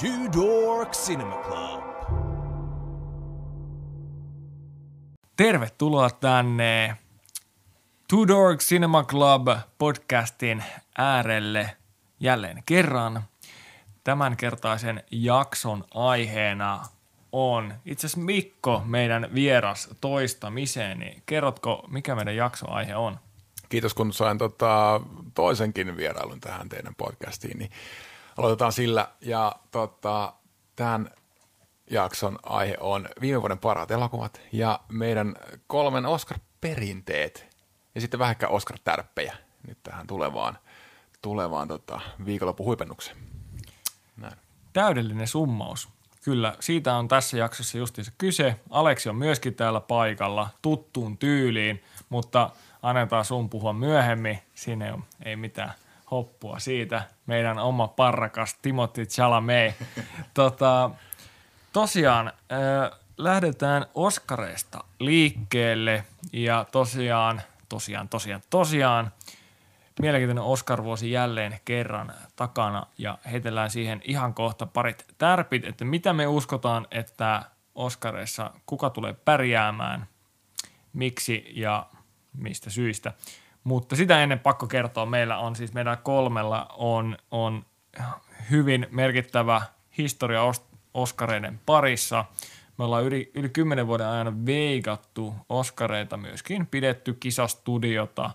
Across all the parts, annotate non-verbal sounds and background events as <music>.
Two Door Cinema Club. Tervetuloa tänne Two Door Cinema Club podcastin äärelle jälleen kerran. Tämänkertaisen jakson aiheena on itse asiassa Mikko, meidän vieras toistamiseen. Niin kerrotko, mikä meidän jaksoaihe on? Kiitos, kun sain tota, toisenkin vierailun tähän teidän podcastiin. Niin aloitetaan sillä. Ja tota, tämän jakson aihe on viime vuoden parhaat elokuvat ja meidän kolmen Oscar-perinteet ja sitten vähän Oscar-tärppejä nyt tähän tulevaan, tulevaan tota, viikonloppu huipennukseen. Näin. Täydellinen summaus. Kyllä, siitä on tässä jaksossa justiinsa kyse. Aleksi on myöskin täällä paikalla tuttuun tyyliin, mutta annetaan sun puhua myöhemmin. Siinä ei mitään hoppua siitä. Meidän oma parrakas Timothy Chalamet. <laughs> tota, tosiaan äh, lähdetään Oskareista liikkeelle ja tosiaan, tosiaan, tosiaan, tosiaan mielenkiintoinen Oscar-vuosi jälleen kerran takana ja heitellään siihen ihan kohta parit tärpit, että mitä me uskotaan, että Oscareissa kuka tulee pärjäämään, miksi ja mistä syistä. Mutta sitä ennen pakko kertoa, meillä on siis meidän kolmella on, on hyvin merkittävä historia Oskareiden parissa. Me ollaan yli, yli 10 vuoden ajan veikattu Oskareita myöskin, pidetty kisastudiota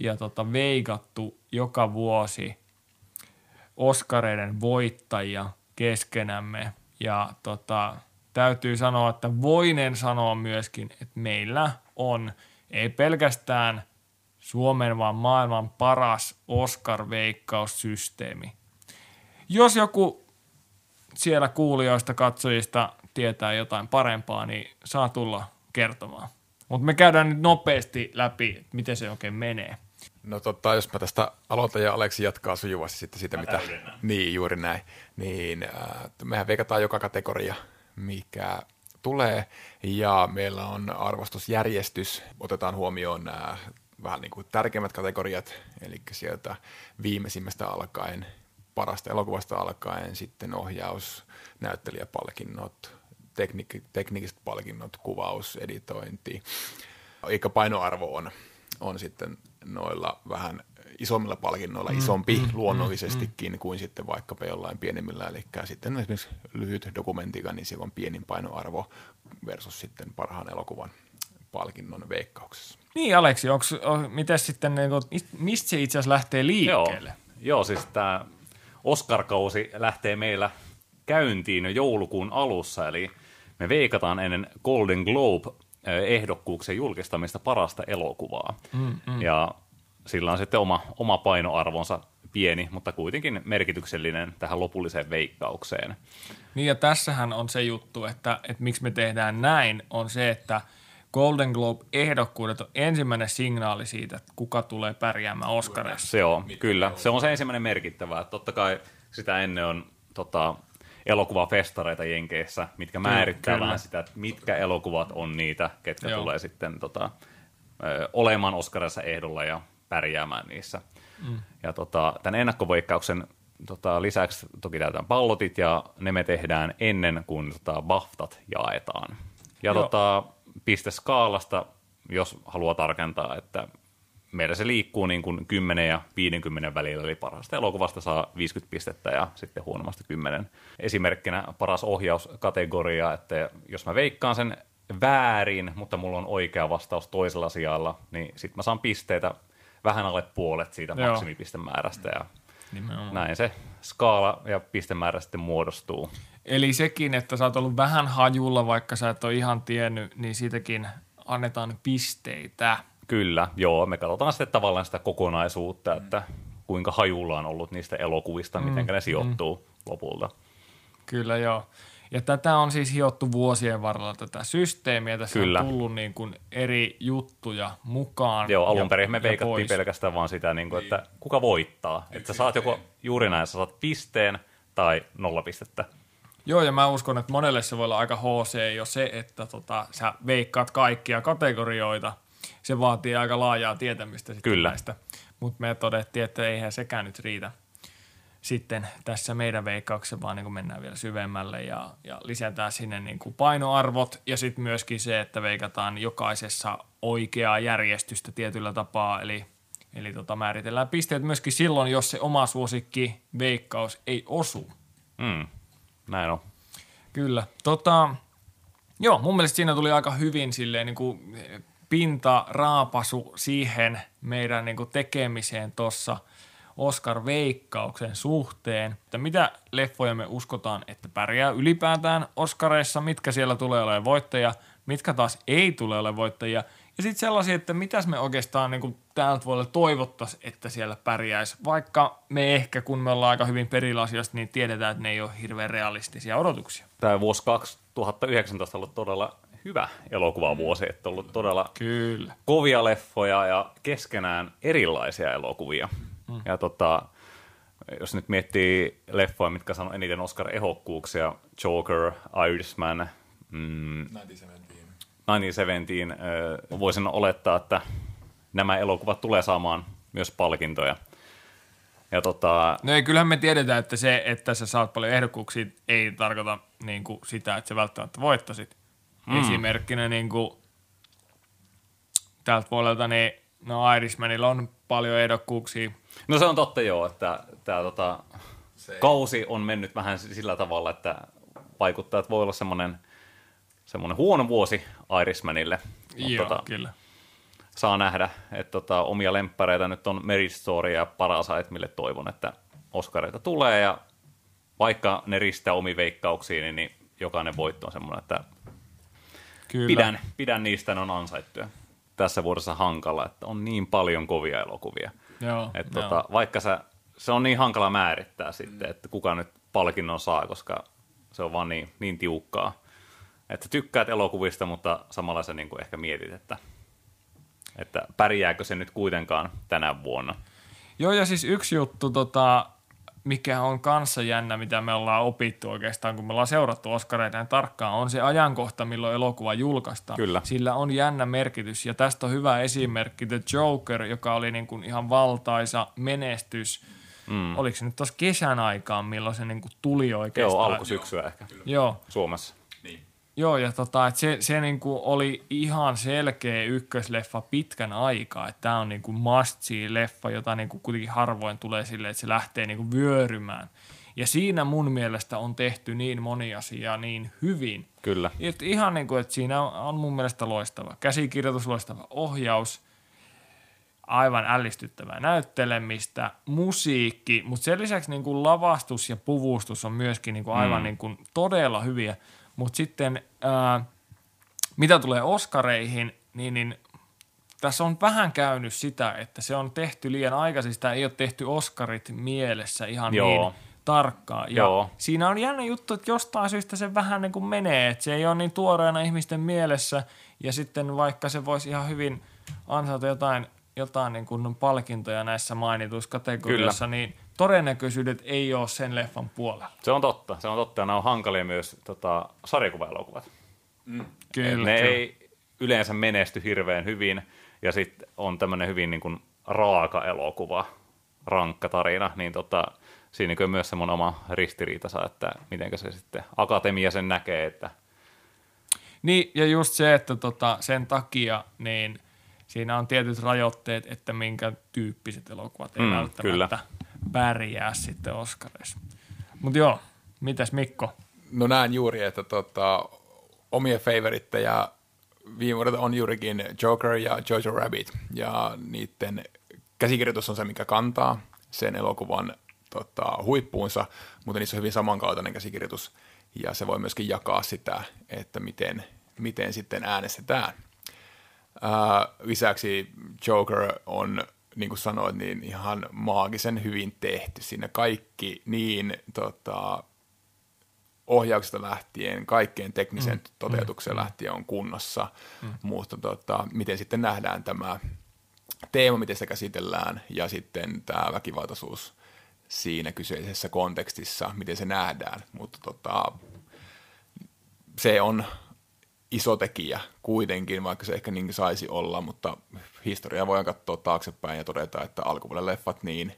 ja tota, veikattu joka vuosi Oskareiden voittajia keskenämme. Ja tota, täytyy sanoa, että voinen sanoa myöskin, että meillä on ei pelkästään Suomen, vaan maailman paras Oscar-veikkaussysteemi. Jos joku siellä kuulijoista, katsojista tietää jotain parempaa, niin saa tulla kertomaan. Mutta me käydään nyt nopeasti läpi, miten se oikein menee. No totta, jos mä tästä aloitan ja Aleksi jatkaa sujuvasti sitten sitä, mitä... Niin, juuri näin. Niin, äh, mehän veikataan joka kategoria, mikä tulee, ja meillä on arvostusjärjestys. Otetaan huomioon nämä vähän niin kuin tärkeimmät kategoriat, eli sieltä viimeisimmästä alkaen parasta elokuvasta alkaen sitten ohjaus, näyttelijäpalkinnot, teknik- tekniset palkinnot, kuvaus, editointi. Eikä painoarvo on, on sitten noilla vähän isommilla palkinnoilla mm, isompi mm, luonnollisestikin mm, kuin sitten vaikkapa jollain pienemmillä. Eli sitten esimerkiksi lyhyt dokumentika, niin siellä on pienin painoarvo versus sitten parhaan elokuvan palkinnon veikkauksessa. Niin Aleksi, onko, miten sitten, niin kuin, mistä se itse asiassa lähtee liikkeelle? Joo, Joo siis tämä Oscar-kausi lähtee meillä käyntiin jo joulukuun alussa, eli me veikataan ennen Golden Globe-ehdokkuuksen julkistamista parasta elokuvaa. Mm, mm. Ja sillä on sitten oma, oma painoarvonsa pieni, mutta kuitenkin merkityksellinen tähän lopulliseen veikkaukseen. Niin ja tässähän on se juttu, että, että miksi me tehdään näin, on se, että Golden Globe-ehdokkuudet on ensimmäinen signaali siitä, että kuka tulee pärjäämään Oscarissa. Se on, kyllä. Se on se ensimmäinen merkittävä. Totta kai sitä ennen on tota, elokuvafestareita Jenkeissä, mitkä määrittää vähän sitä, että mitkä elokuvat on niitä, ketkä Joo. tulee sitten tota, ö, olemaan Oscarissa ehdolla ja pärjäämään niissä. Mm. Ja tota, tämän ennakkoveikkauksen tota, lisäksi toki täytetään pallotit ja ne me tehdään ennen kuin tota, BAFTat jaetaan. Ja tota, pisteskaalasta, jos haluaa tarkentaa, että meillä se liikkuu niin kuin 10 ja 50 välillä, eli parhaasta elokuvasta saa 50 pistettä ja sitten huonommasta 10. Esimerkkinä paras ohjauskategoria, että jos mä veikkaan sen väärin, mutta mulla on oikea vastaus toisella sijalla, niin sitten mä saan pisteitä vähän alle puolet siitä Joo. maksimipistemäärästä ja Nimenomaan. näin se skaala ja pistemäärä sitten muodostuu. Eli sekin, että sä oot ollut vähän hajulla, vaikka sä et ole ihan tiennyt, niin siitäkin annetaan pisteitä. Kyllä, joo. Me katsotaan sitten tavallaan sitä kokonaisuutta, että kuinka hajulla on ollut niistä elokuvista, mm, miten ne sijoittuu mm. lopulta. Kyllä, joo. Ja tätä on siis hiottu vuosien varrella tätä systeemiä. Tässä Kyllä. on tullut niin kuin eri juttuja mukaan. Joo, alun perin me veikattiin pois. pelkästään vaan sitä, niin kuin, että kuka voittaa. Että sä saat joko juuri näin, sä saat pisteen tai nolla pistettä. Joo, ja mä uskon, että monelle se voi olla aika HC jo se, että tota, sä veikkaat kaikkia kategorioita. Se vaatii aika laajaa tietämystä sitten Kyllä. näistä. Mutta me todettiin, että eihän sekään nyt riitä. sitten tässä meidän veikkauksessa vaan niin mennään vielä syvemmälle ja, ja lisätään sinne niin kuin painoarvot ja sitten myöskin se, että veikataan jokaisessa oikeaa järjestystä tietyllä tapaa, eli, eli tota, määritellään pisteet myöskin silloin, jos se oma suosikki veikkaus ei osu. Mm. Näin on. Kyllä. Tota, joo, mun mielestä siinä tuli aika hyvin silleen niin kuin pinta raapasu siihen meidän niin kuin tekemiseen tuossa Oscar-veikkauksen suhteen, että mitä leffoja me uskotaan, että pärjää ylipäätään Oscareissa, mitkä siellä tulee olemaan voittajia, mitkä taas ei tule olemaan voittajia, ja sitten sellaisia, että mitäs me oikeastaan niin täältä vuodelle toivottaisiin, että siellä pärjäisi, vaikka me ehkä, kun me ollaan aika hyvin perillä asioista, niin tiedetään, että ne ei ole hirveän realistisia odotuksia. Tämä vuosi 2019 on ollut todella hyvä elokuvavuosi, että on ollut todella Kyllä. kovia leffoja ja keskenään erilaisia elokuvia. Mm. Ja tota, jos nyt miettii leffoja, mitkä sanoo eniten Oscar-ehokkuuksia, Joker, Irishman, mm, 1917, voisin olettaa, että nämä elokuvat tulee saamaan myös palkintoja. Ja tota... No ei, kyllähän me tiedetään, että se, että sä saat paljon ehdokkuuksia, ei tarkoita niin kuin sitä, että sä välttämättä voittasit. Mm. Esimerkkinä niin kuin, tältä puolelta, niin no Irishmanilla on paljon ehdokkuuksia. No se on totta joo, että tämä tota, kausi on mennyt vähän sillä tavalla, että vaikuttaa, että voi olla semmoinen – semmoinen huono vuosi Irishmanille. Joo, tota, kyllä. Saa nähdä, että tota, omia lemppareita nyt on Merit Story ja Parasite, mille toivon, että Oscareita tulee ja vaikka ne ristää omi veikkauksiin, niin jokainen voitto on semmoinen, että Kyllä. Pidän, pidän niistä, ne on ansaittuja. Tässä vuodessa hankala, että on niin paljon kovia elokuvia. Joo, että joo. Tota, vaikka se, se on niin hankala määrittää sitten, että kuka nyt palkinnon saa, koska se on vaan niin, niin tiukkaa että tykkäät elokuvista, mutta samalla sä niin kuin ehkä mietit, että, että pärjääkö se nyt kuitenkaan tänä vuonna. Joo, ja siis yksi juttu, tota, mikä on kanssa jännä, mitä me ollaan opittu oikeastaan, kun me ollaan seurattu Oscareita tarkkaan, on se ajankohta, milloin elokuva julkaistaan. Kyllä. Sillä on jännä merkitys, ja tästä on hyvä esimerkki The Joker, joka oli niin kuin ihan valtaisa menestys. Mm. Oliko se nyt tuossa kesän aikaan, milloin se niin kuin tuli oikeastaan? Joo, alkusyksyä ehkä. Joo. Suomessa. Joo, ja tota, et se, se niinku oli ihan selkeä ykkösleffa pitkän aikaa, että tämä on niinku must leffa, jota niinku kuitenkin harvoin tulee silleen, että se lähtee niinku vyörymään. Ja siinä mun mielestä on tehty niin moni asia niin hyvin. Kyllä. Et ihan niin kuin, että siinä on, on mun mielestä loistava käsikirjoitus, loistava ohjaus, aivan ällistyttävää näyttelemistä, musiikki, mutta sen lisäksi niin kuin lavastus ja puvustus on myöskin niin kuin aivan mm. niin kuin todella hyviä. Mutta sitten ää, mitä tulee Oskareihin, niin, niin tässä on vähän käynyt sitä, että se on tehty liian aikaisin. Sitä ei ole tehty Oscarit mielessä ihan Joo. niin tarkkaan. Ja Joo. Siinä on jännä juttu, että jostain syystä se vähän niin kuin menee, että se ei ole niin tuoreena ihmisten mielessä. Ja sitten vaikka se voisi ihan hyvin ansata jotain, jotain niin kuin palkintoja näissä mainituissa kategorioissa, Kyllä. niin todennäköisyydet ei ole sen leffan puolella. Se on totta, se on totta. Ja nämä on hankalia myös tota, sarjakuvaelokuvat. Mm. Kyllä, ne kyllä. ei yleensä menesty hirveän hyvin, ja sitten on tämmöinen hyvin niin kuin raaka elokuva, rankka tarina, niin tota, siinä on myös semmoinen oma ristiriitansa, että miten se sitten akatemia sen näkee, että niin, ja just se, että tota, sen takia niin siinä on tietyt rajoitteet, että minkä tyyppiset elokuvat ei mm, välttämättä kyllä pärjää sitten Oscarissa. Mutta joo, mitäs Mikko? No näen juuri, että tota, omia favoritteja viime vuodelta on juurikin Joker ja Jojo Rabbit, ja niiden käsikirjoitus on se, mikä kantaa sen elokuvan tota, huippuunsa, mutta niissä on hyvin samankaltainen käsikirjoitus, ja se voi myöskin jakaa sitä, että miten, miten sitten äänestetään. Ää, lisäksi Joker on niin kuin sanoit, niin ihan maagisen hyvin tehty. Siinä kaikki niin tota, ohjauksesta lähtien, kaikkeen teknisen mm. toteutukseen mm. lähtien on kunnossa, mm. mutta tota, miten sitten nähdään tämä teema, miten sitä käsitellään ja sitten tämä väkivaltaisuus siinä kyseisessä kontekstissa, miten se nähdään, mutta tota, se on iso tekijä kuitenkin, vaikka se ehkä niin saisi olla, mutta historiaa voidaan katsoa taaksepäin ja todeta, että alkuvuoden leffat niin,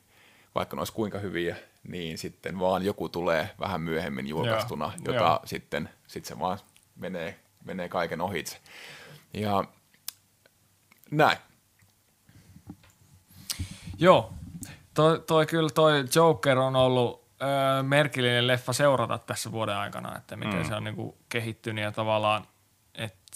vaikka ne olisi kuinka hyviä, niin sitten vaan joku tulee vähän myöhemmin julkaistuna, Joo, jota joo. sitten sit se vaan menee, menee kaiken ohitse. Ja näin. Joo, toi, toi kyllä toi Joker on ollut öö, merkillinen leffa seurata tässä vuoden aikana, että miten mm. se on niinku kehittynyt ja tavallaan,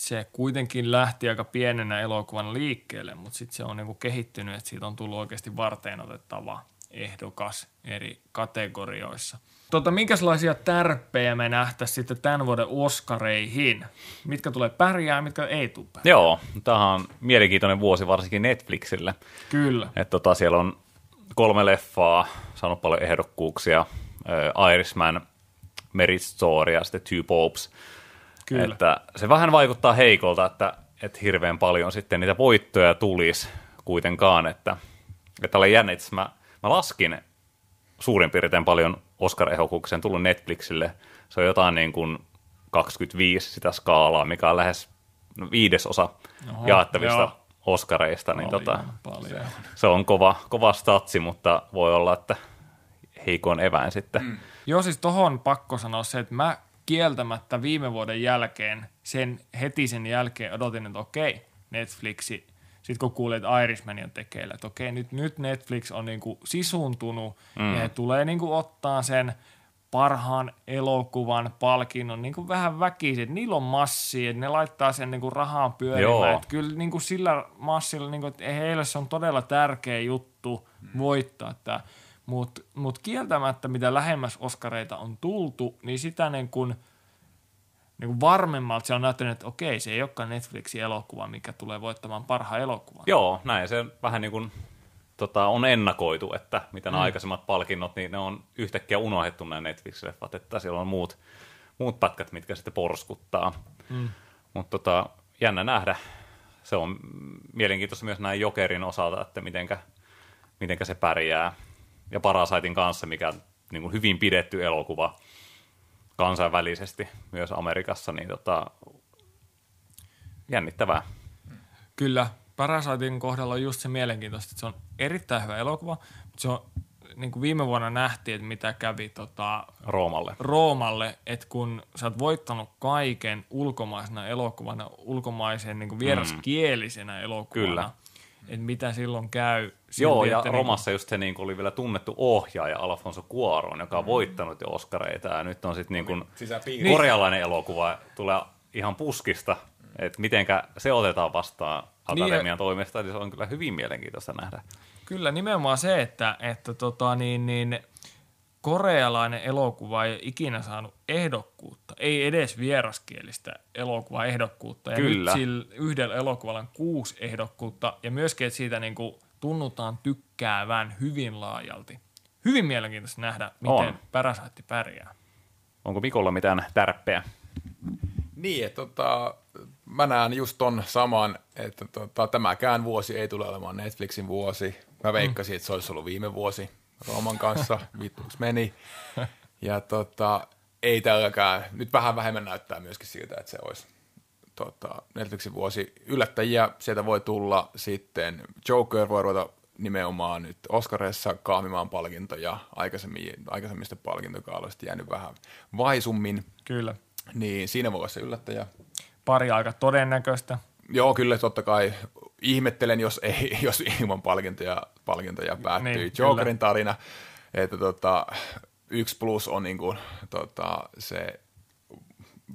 se kuitenkin lähti aika pienenä elokuvan liikkeelle, mutta sitten se on niinku kehittynyt, että siitä on tullut oikeasti varteen otettava ehdokas eri kategorioissa. Tota, minkälaisia tärppejä me nähtäisiin sitten tämän vuoden Oscareihin? Mitkä tulee pärjää ja mitkä ei tule pärjää? Joo, tämä on mielenkiintoinen vuosi varsinkin Netflixille. Kyllä. Et tota, siellä on kolme leffaa, saanut paljon ehdokkuuksia. Irishman, Merit Story ja sitten Two Popes. Kyllä. Että se vähän vaikuttaa heikolta, että, että hirveän paljon sitten niitä voittoja tulisi kuitenkaan. Että, että oli jännä, että mä, mä laskin suurin piirtein paljon Oscar-ehdokkuuksia on tullut Netflixille. Se on jotain niin kuin 25 sitä skaalaa, mikä on lähes no, viidesosa Oho, jaettavista joo. Oscareista. Niin Paljon, tota, paljon. se on kova, kova statsi, mutta voi olla, että heikoin eväin sitten. Mm. Joo, siis tohon pakko sanoa se, että mä kieltämättä viime vuoden jälkeen, sen heti sen jälkeen odotin, että okei, Netflixi, sitten kun kuulee, että Irishman on tekeillä, että okei, nyt, nyt Netflix on niinku sisuntunut mm. ja he tulee niinku ottaa sen parhaan elokuvan palkinnon niin kuin vähän väkisin, että niillä on massi, että ne laittaa sen niin kuin rahaan pyörimään. Että kyllä niin kuin sillä massilla, niin kuin, että heille se on todella tärkeä juttu voittaa tämä. Mutta mut kieltämättä, mitä lähemmäs Oskareita on tultu, niin sitä niin kuin, niin kuin varmemmalta se on näyttänyt, että okei, se ei olekaan Netflixin elokuva, mikä tulee voittamaan parhaan elokuvan. Joo, näin se vähän niin kuin tota, on ennakoitu, että mitä nämä aikaisemmat palkinnot, niin ne on yhtäkkiä unohdettu nämä Netflix-leffat, että siellä on muut, muut pätkät, mitkä sitten porskuttaa. Mm. Mutta tota, jännä nähdä. Se on mielenkiintoista myös näin Jokerin osalta, että mitenkä, mitenkä se pärjää. Ja Parasaitin kanssa, mikä on niin kuin hyvin pidetty elokuva kansainvälisesti myös Amerikassa, niin tota, jännittävää. Kyllä, Parasaitin kohdalla on just se mielenkiintoista, että se on erittäin hyvä elokuva, mutta se on, niin kuin viime vuonna nähtiin, että mitä kävi tota, Roomalle. Roomalle, että kun sä oot voittanut kaiken ulkomaisena elokuvana, ulkomaisen niin kuin vieraskielisenä elokuvana, Kyllä. Että mitä silloin käy. Joo, silti, ja että Romassa just se niin kuin oli vielä tunnettu ohjaaja Alfonso Cuarón, joka on voittanut jo Oscareita, ja nyt on sitten niin kuin. Niin. korealainen elokuva tulee ihan puskista, että mitenkä se otetaan vastaan akatemian Niin, toimesta, niin se on kyllä hyvin mielenkiintoista nähdä. Kyllä nimenomaan se, että, että tota, niin, niin, korealainen elokuva ei ole ikinä saanut ehdokkuutta, ei edes vieraskielistä elokuvaa ehdokkuutta. Ja Kyllä. nyt sillä yhdellä elokuvalla on kuusi ehdokkuutta ja myöskin, että siitä niin kuin, tunnutaan tykkäävän hyvin laajalti. Hyvin mielenkiintoista nähdä, miten On. Parasaitti pärjää. Onko Mikolla mitään tärppejä? Niin, että tota, mä näen just ton saman, että tota, tämäkään vuosi ei tule olemaan Netflixin vuosi. Mä veikkasin, että se olisi ollut viime vuosi Rooman kanssa, vittuks meni. Ja tota, ei tälläkään, nyt vähän vähemmän näyttää myöskin siltä, että se olisi tota, Netflixin vuosi. Yllättäjiä sieltä voi tulla sitten, Joker voi ruveta nimenomaan nyt Oscarissa kaamimaan palkintoja, aikaisemmin, aikaisemmista palkintokaaloista jäänyt vähän vaisummin Kyllä. niin siinä voi olla se yllättäjä. Pari aika todennäköistä. Joo, kyllä totta kai ihmettelen, jos ei, <laughs> jos ilman palkintoja, palkintoja päättyy Niin, niin, kyllä. Jokerin tarina. Että tota, yksi plus on niin kuin, tota, se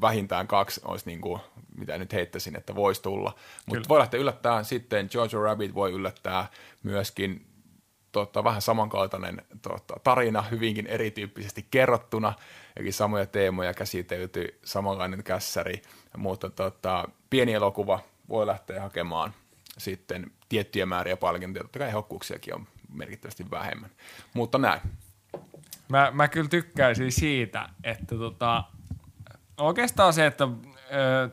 vähintään kaksi olisi niin kuin, mitä nyt heittäisin, että voisi tulla. Mutta voi lähteä yllättää sitten Jojo Rabbit voi yllättää myöskin tota, vähän samankaltainen tota, tarina, hyvinkin erityyppisesti kerrottuna, eli samoja teemoja käsitelty, samanlainen kässäri, mutta tota, pieni elokuva voi lähteä hakemaan sitten tiettyjä määriä palkintoja, totta kai ehdokkuuksiakin on merkittävästi vähemmän, mutta näin. Mä, mä kyllä tykkäisin siitä, että tota, oikeastaan se, että ö,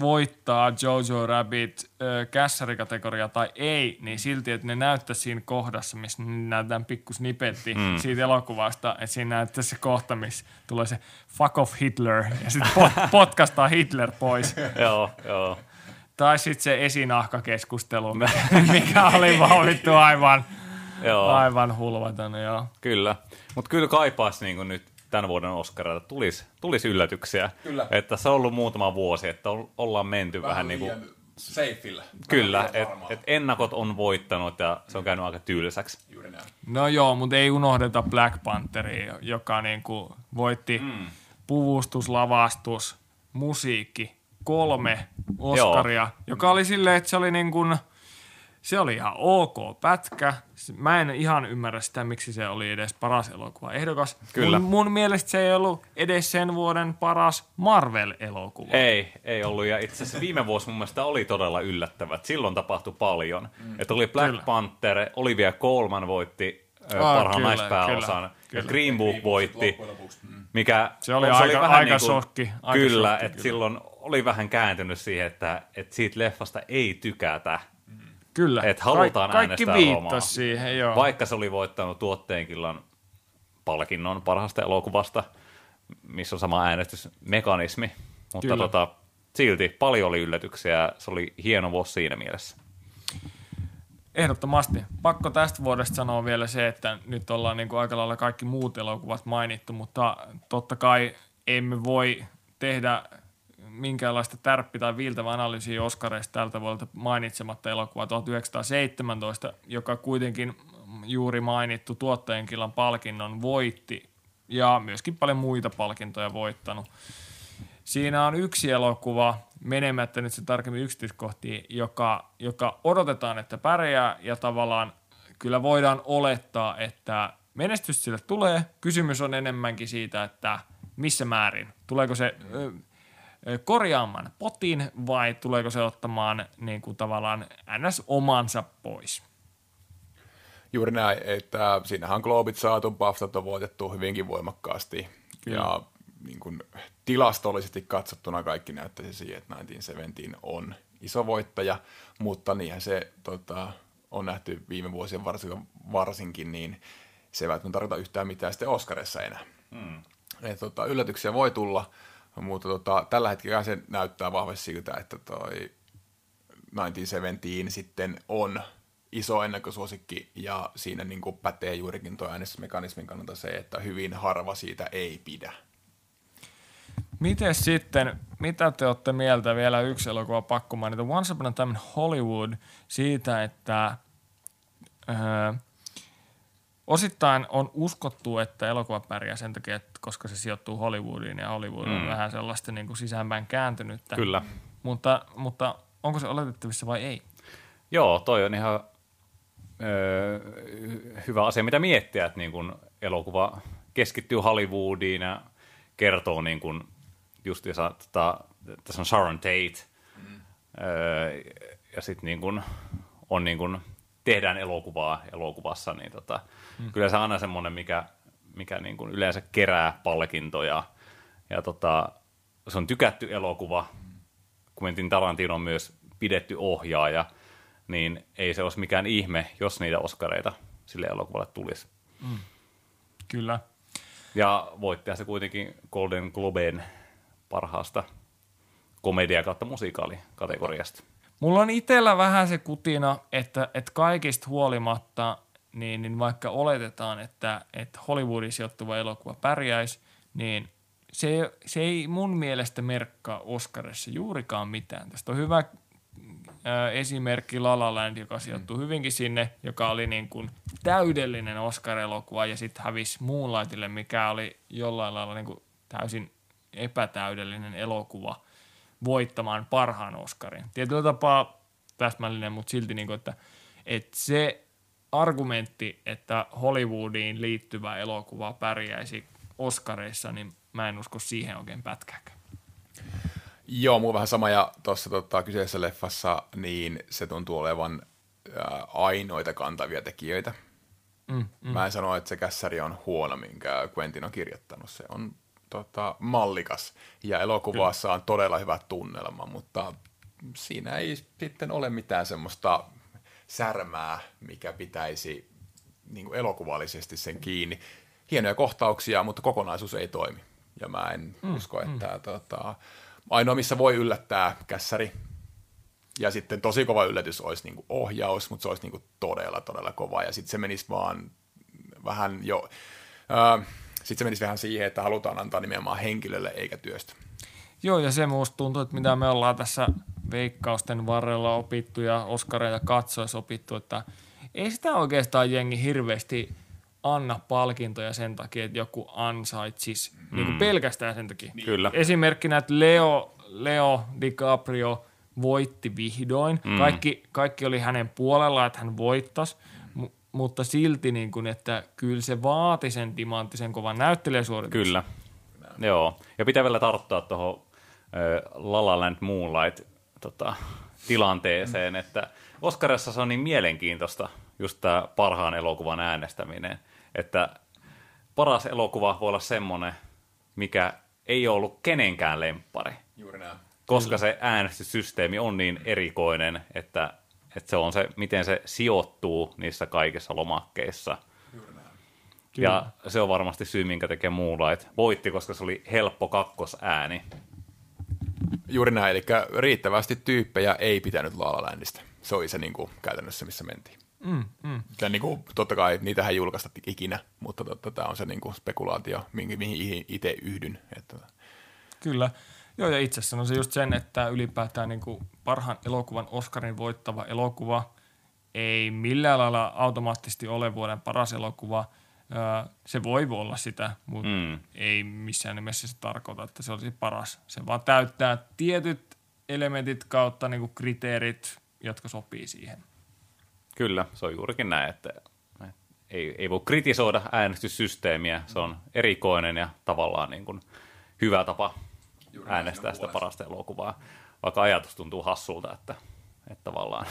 voittaa Jojo Rabbit ö, kässärikategoria tai ei, niin silti, että ne näyttäisi siinä kohdassa, missä näytetään pikku snipetti mm. siitä elokuvasta, että siinä näyttäisi se kohta, missä tulee se fuck off Hitler ja sitten pot, <laughs> potkastaa Hitler pois. joo, joo. Tai sitten se esinahkakeskustelu, <laughs> mikä oli vauhdittu aivan Joo. Aivan hulvaton, joo. Kyllä, mutta kyllä kaipaisi niin nyt tämän vuoden Oscareita tulisi, tulisi yllätyksiä. Kyllä. Että se on ollut muutama vuosi, että ol- ollaan menty vähän, vähän niin kuin... Seifillä. Kyllä, että et ennakot on voittanut ja se on käynyt aika tylsäksi. Juuri näin. No joo, mutta ei unohdeta Black Pantheria, joka niinku voitti mm. puvustus, lavastus, musiikki, kolme Oscaria, joo. joka oli silleen, että se oli niin kuin, se oli ihan ok pätkä. Mä en ihan ymmärrä sitä, miksi se oli edes paras elokuva ehdokas. Kyllä. Mun, mun mielestä se ei ollut edes sen vuoden paras Marvel-elokuva. Ei, ei ollut. Ja itse asiassa viime vuosi mun mielestä oli todella yllättävä. Silloin tapahtui paljon. Mm. Että oli Black Kyllä. Panther, Olivia Colman voitti Aa, parhaan kyllä, naispääosan. kyllä, Ja kyllä. Green Book voitti. Mm. Mikä Se oli aika- aika shokki, aika kyllä, shokki, että kyllä. silloin oli vähän kääntynyt siihen, että, että siitä leffasta ei tykätä. Kyllä. Et halutaan Kaik- Kaikki äänestää Romaa. siihen, joo. Vaikka se oli voittanut tuotteenkillan palkinnon parhaasta elokuvasta, missä on sama äänestysmekanismi. Mutta Kyllä. tota, silti paljon oli yllätyksiä. Se oli hieno vuosi siinä mielessä. Ehdottomasti. Pakko tästä vuodesta sanoa vielä se, että nyt ollaan niin kuin aika lailla kaikki muut elokuvat mainittu, mutta totta kai emme voi tehdä minkäänlaista tärppi- tai viiltävää analyysiä Oscareista tältä vuodelta mainitsematta elokuva 1917, joka kuitenkin juuri mainittu tuottajankilan palkinnon voitti ja myöskin paljon muita palkintoja voittanut. Siinä on yksi elokuva, menemättä nyt se tarkemmin yksityiskohtiin, joka, joka odotetaan, että pärjää ja tavallaan kyllä voidaan olettaa, että menestys sille tulee. Kysymys on enemmänkin siitä, että missä määrin. Tuleeko se korjaamaan potin vai tuleeko se ottamaan niin kuin tavallaan ns. omansa pois? Juuri näin, että siinähän on Globit saatu, BAFTAt on voitettu hyvinkin voimakkaasti. Kyllä. Ja niin kuin, tilastollisesti katsottuna kaikki näyttäisi siihen, että 1917 on iso voittaja, mutta niinhän se tota, on nähty viime vuosien varsinkin, varsinkin, niin se ei välttämättä tarkoita yhtään mitään sitten Oscarissa enää. Mm. Et, tota, yllätyksiä voi tulla, mutta tota, tällä hetkellä se näyttää vahvasti siltä, että toi 1917 sitten on iso ennakkosuosikki ja siinä niin kuin pätee juurikin tuo äänestysmekanismin kannalta se, että hyvin harva siitä ei pidä. Miten sitten, mitä te olette mieltä, vielä yksi elokuva pakko mainita, Once Upon a Time in Hollywood, siitä, että öö, osittain on uskottu, että elokuva pärjää sen takia, että koska se sijoittuu Hollywoodiin ja Hollywood on Mm. vähän sellaista niin kuin sisäänpäin kääntynyttä. Kyllä. Mutta, mutta onko se oletettavissa vai ei? Joo, toi on ihan öö, hyvä asia, mitä miettiä, että niin kun elokuva keskittyy Hollywoodiin ja kertoo niin kun just tota, tässä on Sharon Tate, mm. öö, ja sitten niin kun on niin kun tehdään elokuvaa elokuvassa, niin tota, mm. kyllä se on aina semmoinen, mikä, mikä niin kun yleensä kerää palkintoja, ja tota, se on tykätty elokuva, Quentin Tarantino on myös pidetty ohjaaja, niin ei se olisi mikään ihme, jos niitä Oscareita sille elokuvalle tulisi. Kyllä. Ja voittihan se kuitenkin Golden Globeen parhaasta komedia kautta musikaali-kategoriasta. Mulla on itsellä vähän se kutina, että, että kaikista huolimatta, niin, niin vaikka oletetaan, että, että Hollywoodin sijoittuva elokuva pärjäisi, niin se, ei- se ei mun mielestä merkkaa Oscarissa juurikaan mitään. Tästä on hyvä ää, esimerkki La La Land, joka sijoittui hyvinkin sinne, joka oli niin kuin täydellinen Oscar-elokuva ja sitten hävisi Moonlightille, mikä oli jollain lailla niin kuin täysin epätäydellinen elokuva voittamaan parhaan Oscarin. Tietyllä tapaa täsmällinen, mutta silti, niin kuin, että, että se argumentti, että Hollywoodiin liittyvä elokuva pärjäisi Oscareissa, niin mä en usko siihen oikein pätkääkään. Joo, mulla vähän sama, ja tuossa tota, kyseisessä leffassa, niin se tuntuu olevan ää, ainoita kantavia tekijöitä. Mm, mm. Mä en sano, että se kässäri on huono, minkä Quentin on kirjoittanut. Se on tota, mallikas, ja elokuvassa on todella hyvä tunnelma, mutta siinä ei sitten ole mitään semmoista särmää, mikä pitäisi niin kuin elokuvallisesti sen kiinni. Hienoja kohtauksia, mutta kokonaisuus ei toimi. Ja mä en mm, usko, että mm. tota, ainoa, missä voi yllättää kässäri, ja sitten tosi kova yllätys olisi niin kuin ohjaus, mutta se olisi niin kuin todella, todella kova. Ja sitten se menisi vaan vähän jo... Äh, sitten se menisi vähän siihen, että halutaan antaa nimenomaan henkilölle eikä työstä. Joo, ja se musta tuntuu, että mitä me ollaan tässä veikkausten varrella opittu ja Oskareita katsoessa opittu, että ei sitä oikeastaan jengi hirveästi anna palkintoja sen takia, että joku ansaitsisi mm. niin kuin pelkästään sen takia. Kyllä. Esimerkkinä, että Leo, Leo DiCaprio voitti vihdoin. Mm. Kaikki, kaikki oli hänen puolella, että hän voittaisi, M- mutta silti, niin kuin, että kyllä se vaati sen timanttisen kovan näyttelijäsuorituksen. Kyllä. Joo. Ja pitää vielä tarttua tuohon La La Land Moonlight tota, tilanteeseen, mm. että Oscarissa se on niin mielenkiintoista just tämä parhaan elokuvan äänestäminen, että paras elokuva voi olla semmoinen, mikä ei ole ollut kenenkään lemppari. Juuri näin. Koska se äänestyssysteemi on niin erikoinen, että, että se on se, miten se sijoittuu niissä kaikissa lomakkeissa. Ja se on varmasti syy, minkä tekee muulla, että voitti, koska se oli helppo kakkosääni. Juuri näin, eli riittävästi tyyppejä ei pitänyt La La Landista. Se oli se niin kuin, käytännössä, missä mentiin. Mm, mm. Ja niin kuin, totta kai niitähän ei julkaista ikinä, mutta totta, tämä on se niin kuin spekulaatio, mihin, mihin itse yhdyn. Että... Kyllä. Joo, ja itse se just sen, että ylipäätään niin kuin parhaan elokuvan Oscarin voittava elokuva ei millään lailla automaattisesti ole vuoden paras elokuva. Se voi olla sitä, mutta mm. ei missään nimessä se tarkoita, että se olisi paras. Se vaan täyttää tietyt elementit kautta niin kuin kriteerit, jotka sopii siihen. Kyllä, se on juurikin näin, että ei, ei voi kritisoida äänestyssysteemiä. Se on erikoinen ja tavallaan niin kuin hyvä tapa äänestää sitä parasta elokuvaa. Vaikka ajatus tuntuu hassulta, että, että tavallaan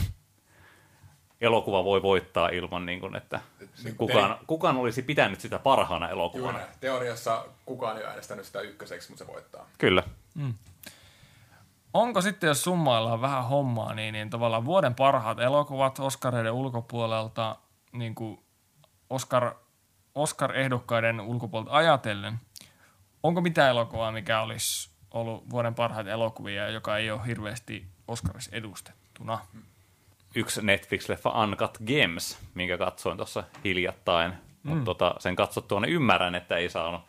elokuva voi voittaa ilman, niin kuin, että niin kukaan, kukaan olisi pitänyt sitä parhaana elokuvana. Juuri, teoriassa kukaan ei ole äänestänyt sitä ykköseksi, mutta se voittaa. Kyllä. Mm. Onko sitten, jos summaillaan vähän hommaa, niin, niin tavallaan vuoden parhaat elokuvat Oscareiden ulkopuolelta, niin kuin Oscar, Oscar-ehdokkaiden ulkopuolelta ajatellen, onko mitään elokuvaa, mikä olisi ollut vuoden parhaat elokuvia, joka ei ole hirveästi Oscarissa edustettuna? Yksi Netflix-leffa Uncut Gems, minkä katsoin tuossa hiljattain. Mm. Mutta tota, sen katsottua ne ymmärrän, että ei saanut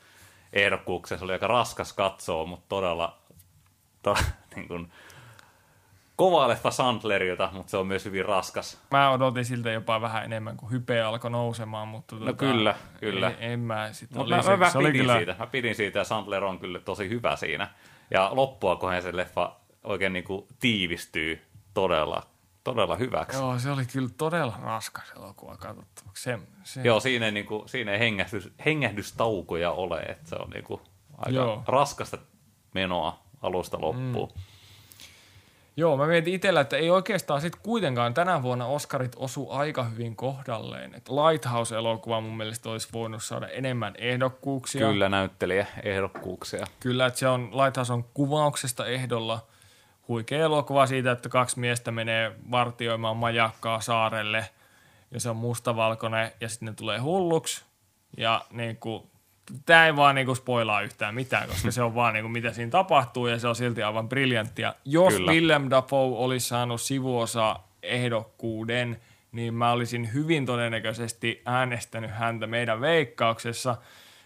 ehdokkuuksia. Se oli aika raskas katsoa, mutta todella to, <laughs> niin kuin, kova leffa Sandlerilta, mutta se on myös hyvin raskas. Mä odotin siltä jopa vähän enemmän, kuin hype alkoi nousemaan, mutta... No tota, kyllä, kyllä. En, en mä Mutta mä, mä, se pidin kyllä... siitä. Mä pidin siitä ja Sandler on kyllä tosi hyvä siinä. Ja loppua, kun se leffa oikein niin kuin tiivistyy todella, todella hyväksi. Joo, se oli kyllä todella raskas elokuva katsottavaksi. Se, se... Joo, siinä ei, niin kuin, siinä ei hengähdys, hengähdystaukoja ole, että se on niin kuin aika Joo. raskasta menoa alusta loppuun. Mm. Joo, mä mietin itsellä, että ei oikeastaan sitten kuitenkaan tänä vuonna Oscarit osu aika hyvin kohdalleen. Et Lighthouse-elokuva mun mielestä olisi voinut saada enemmän ehdokkuuksia. Kyllä, näyttelijä ehdokkuuksia. Kyllä, että se on, Lighthouse on kuvauksesta ehdolla. Huikea elokuva siitä, että kaksi miestä menee vartioimaan majakkaa saarelle ja se on mustavalkoinen ja sitten ne tulee hulluksi. Ja niin kuin, tämä ei vaan niinku spoilaa yhtään mitään, koska se on vaan niinku mitä siinä tapahtuu ja se on silti aivan briljanttia. Jos Kyllä. Willem Dafoe olisi saanut sivuosa ehdokkuuden, niin mä olisin hyvin todennäköisesti äänestänyt häntä meidän veikkauksessa,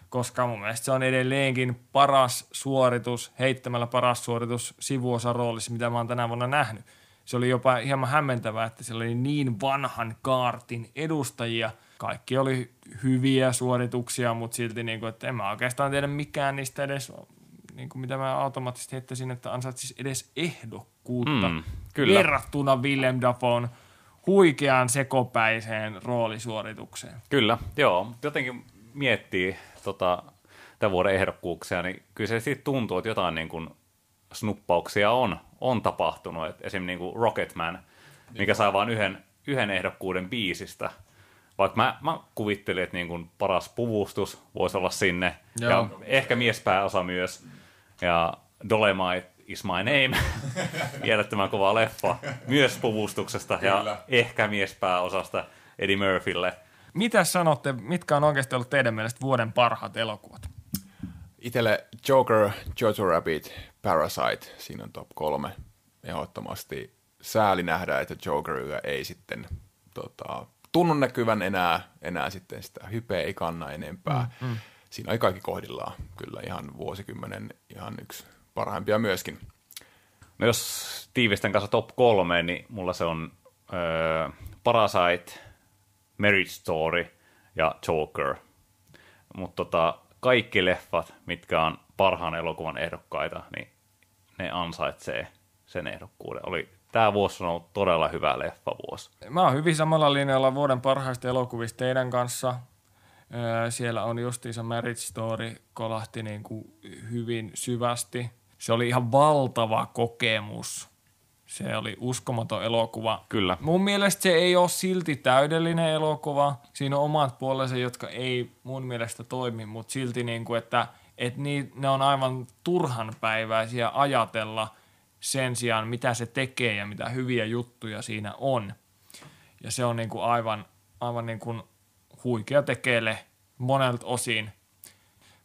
koska mun mielestä se on edelleenkin paras suoritus, heittämällä paras suoritus sivuosa roolissa, mitä mä oon tänä vuonna nähnyt. Se oli jopa hieman hämmentävää, että siellä oli niin vanhan kaartin edustajia – kaikki oli hyviä suorituksia, mutta silti, niin kuin, että en mä oikeastaan tiedä mikään niistä edes, niin kuin mitä mä automaattisesti heittäisin, että ansaitsisi edes ehdokkuutta mm, kyllä. verrattuna Willem Dafoon huikeaan sekopäiseen roolisuoritukseen. Kyllä, joo. Jotenkin miettii tota, tämän vuoden ehdokkuuksia, niin kyllä se siitä tuntuu, että jotain niin kuin snuppauksia on, on tapahtunut. Et esimerkiksi niin kuin Rocketman, mikä sai vain yhden, yhden ehdokkuuden biisistä – vaikka mä, mä kuvittelin, että niin kuin paras puvustus voisi olla sinne, Joo. ja ehkä miespääosa myös, ja Dolemite is my name, <laughs> järjettömän kova leffa, myös puvustuksesta, Kyllä. ja ehkä miespääosasta Eddie Murphylle. Mitä sanotte, mitkä on oikeasti ollut teidän mielestä vuoden parhaat elokuvat? Itelle Joker, Jojo Rabbit, Parasite, siinä on top kolme ehdottomasti. sääli nähdä, että Jokerilla ei sitten tota, tunnu näkyvän enää, enää sitten sitä hypeä ei kanna enempää. Mm, mm. Siinä oli kaikki kohdillaan kyllä ihan vuosikymmenen ihan yksi parhaimpia myöskin. No jos tiivistän kanssa top kolme, niin mulla se on öö, Parasite, Marriage Story ja Joker. Mutta tota, kaikki leffat, mitkä on parhaan elokuvan ehdokkaita, niin ne ansaitsee sen ehdokkuuden. Oli, tämä vuosi on ollut todella hyvä leffavuosi. Mä oon hyvin samalla linjalla vuoden parhaista elokuvista teidän kanssa. Siellä on justiinsa Marriage Story kolahti niin kuin hyvin syvästi. Se oli ihan valtava kokemus. Se oli uskomaton elokuva. Kyllä. Mun mielestä se ei ole silti täydellinen elokuva. Siinä on omat puolensa, jotka ei mun mielestä toimi, mutta silti niin kuin, että, että niin, ne on aivan turhan päiväisiä ajatella sen sijaan, mitä se tekee ja mitä hyviä juttuja siinä on. Ja se on niin kuin aivan, aivan niin kuin huikea tekele monelta osin.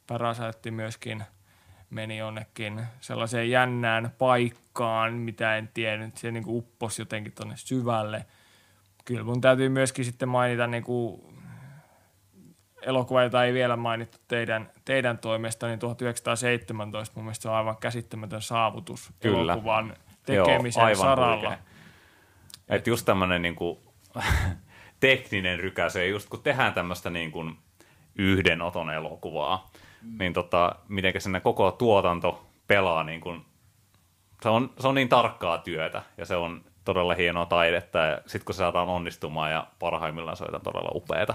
Parasaitti myöskin meni jonnekin sellaiseen jännään paikkaan, mitä en tiennyt. Se niin kuin upposi jotenkin tuonne syvälle. Kyllä mun täytyy myöskin sitten mainita niin kuin elokuva, jota ei vielä mainittu teidän, teidän toimesta, niin 1917 mun mielestä se on aivan käsittämätön saavutus Kyllä. elokuvan tekemisen Joo, aivan saralla. Että just tämmöinen niin kuin, <laughs> tekninen rykäse, just kun tehdään tämmöistä niin kuin yhden oton elokuvaa, mm. niin tota, miten sinne koko tuotanto pelaa, niin kuin, se, on, se on niin tarkkaa työtä ja se on todella hienoa taidetta ja sitten kun se saadaan onnistumaan ja parhaimmillaan se on todella upeeta.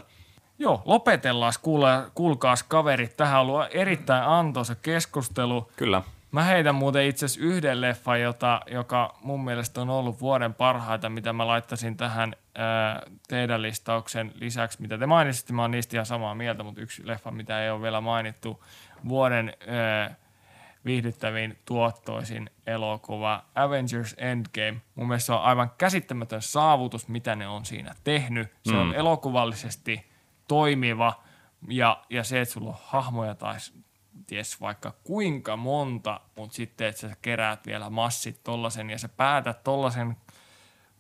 Joo, lopetellaan kuule, kuulkaas kaverit. Tähän on ollut erittäin antoisa keskustelu. Kyllä. Mä heitän muuten itse asiassa yhden leffan, jota, joka mun mielestä on ollut vuoden parhaita, mitä mä laittasin tähän ää, teidän listauksen lisäksi, mitä te mainitsitte. Mä oon niistä ihan samaa mieltä, mutta yksi leffa, mitä ei ole vielä mainittu, vuoden ää, viihdyttävin tuottoisin elokuva Avengers Endgame. Mun mielestä se on aivan käsittämätön saavutus, mitä ne on siinä tehnyt. Se mm. on elokuvallisesti toimiva ja, ja se, että sulla on hahmoja tai ties vaikka kuinka monta, mutta sitten, että sä keräät vielä massit tollasen ja sä päätät tollasen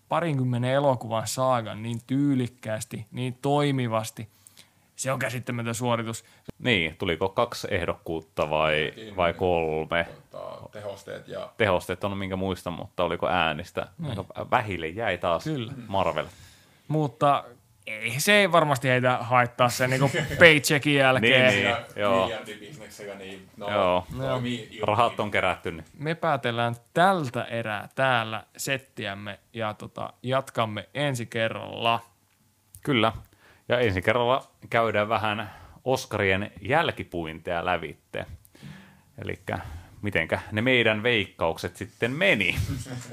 parinkymmenen elokuvan saagan niin tyylikkäästi, niin toimivasti. Se on käsittämätön suoritus. Niin, tuliko kaksi ehdokkuutta vai, vai kolme? Tota, tehosteet ja... Tehosteet on minkä muistan, mutta oliko äänistä? Niin. Vähille jäi taas Kyllä. Marvel. Mutta ei se ei varmasti heitä haittaa sen niin paycheckin jälkeen. niin, niin, joo. Niin, no, joo. No. Rahat on kerätty. Niin. Me päätellään tältä erää täällä settiämme ja tota, jatkamme ensi kerralla. Kyllä. Ja ensi kerralla käydään vähän Oskarien jälkipuinteja lävitte. Eli mitenkä ne meidän veikkaukset sitten meni.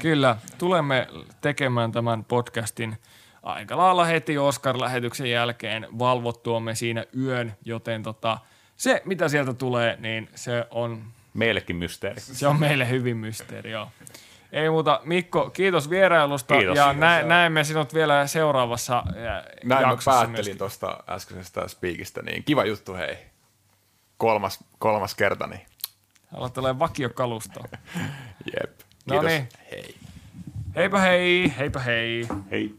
Kyllä, tulemme tekemään tämän podcastin – aika lailla heti Oscar-lähetyksen jälkeen valvottuamme siinä yön, joten tota, se, mitä sieltä tulee, niin se on... Meillekin mysteeri. Se on meille hyvin mysteeri, joo. Ei muuta. Mikko, kiitos vierailusta kiitos. ja nä- näemme sinut vielä seuraavassa Näin jaksossa. mä päättelin tuosta äskeisestä spiikistä, niin kiva juttu hei. Kolmas, kolmas kerta. Niin. Haluat olemaan vakiokalusto. <laughs> Jep. Kiitos. Noniin. Hei. Heipä hei, heipä hei. Hei.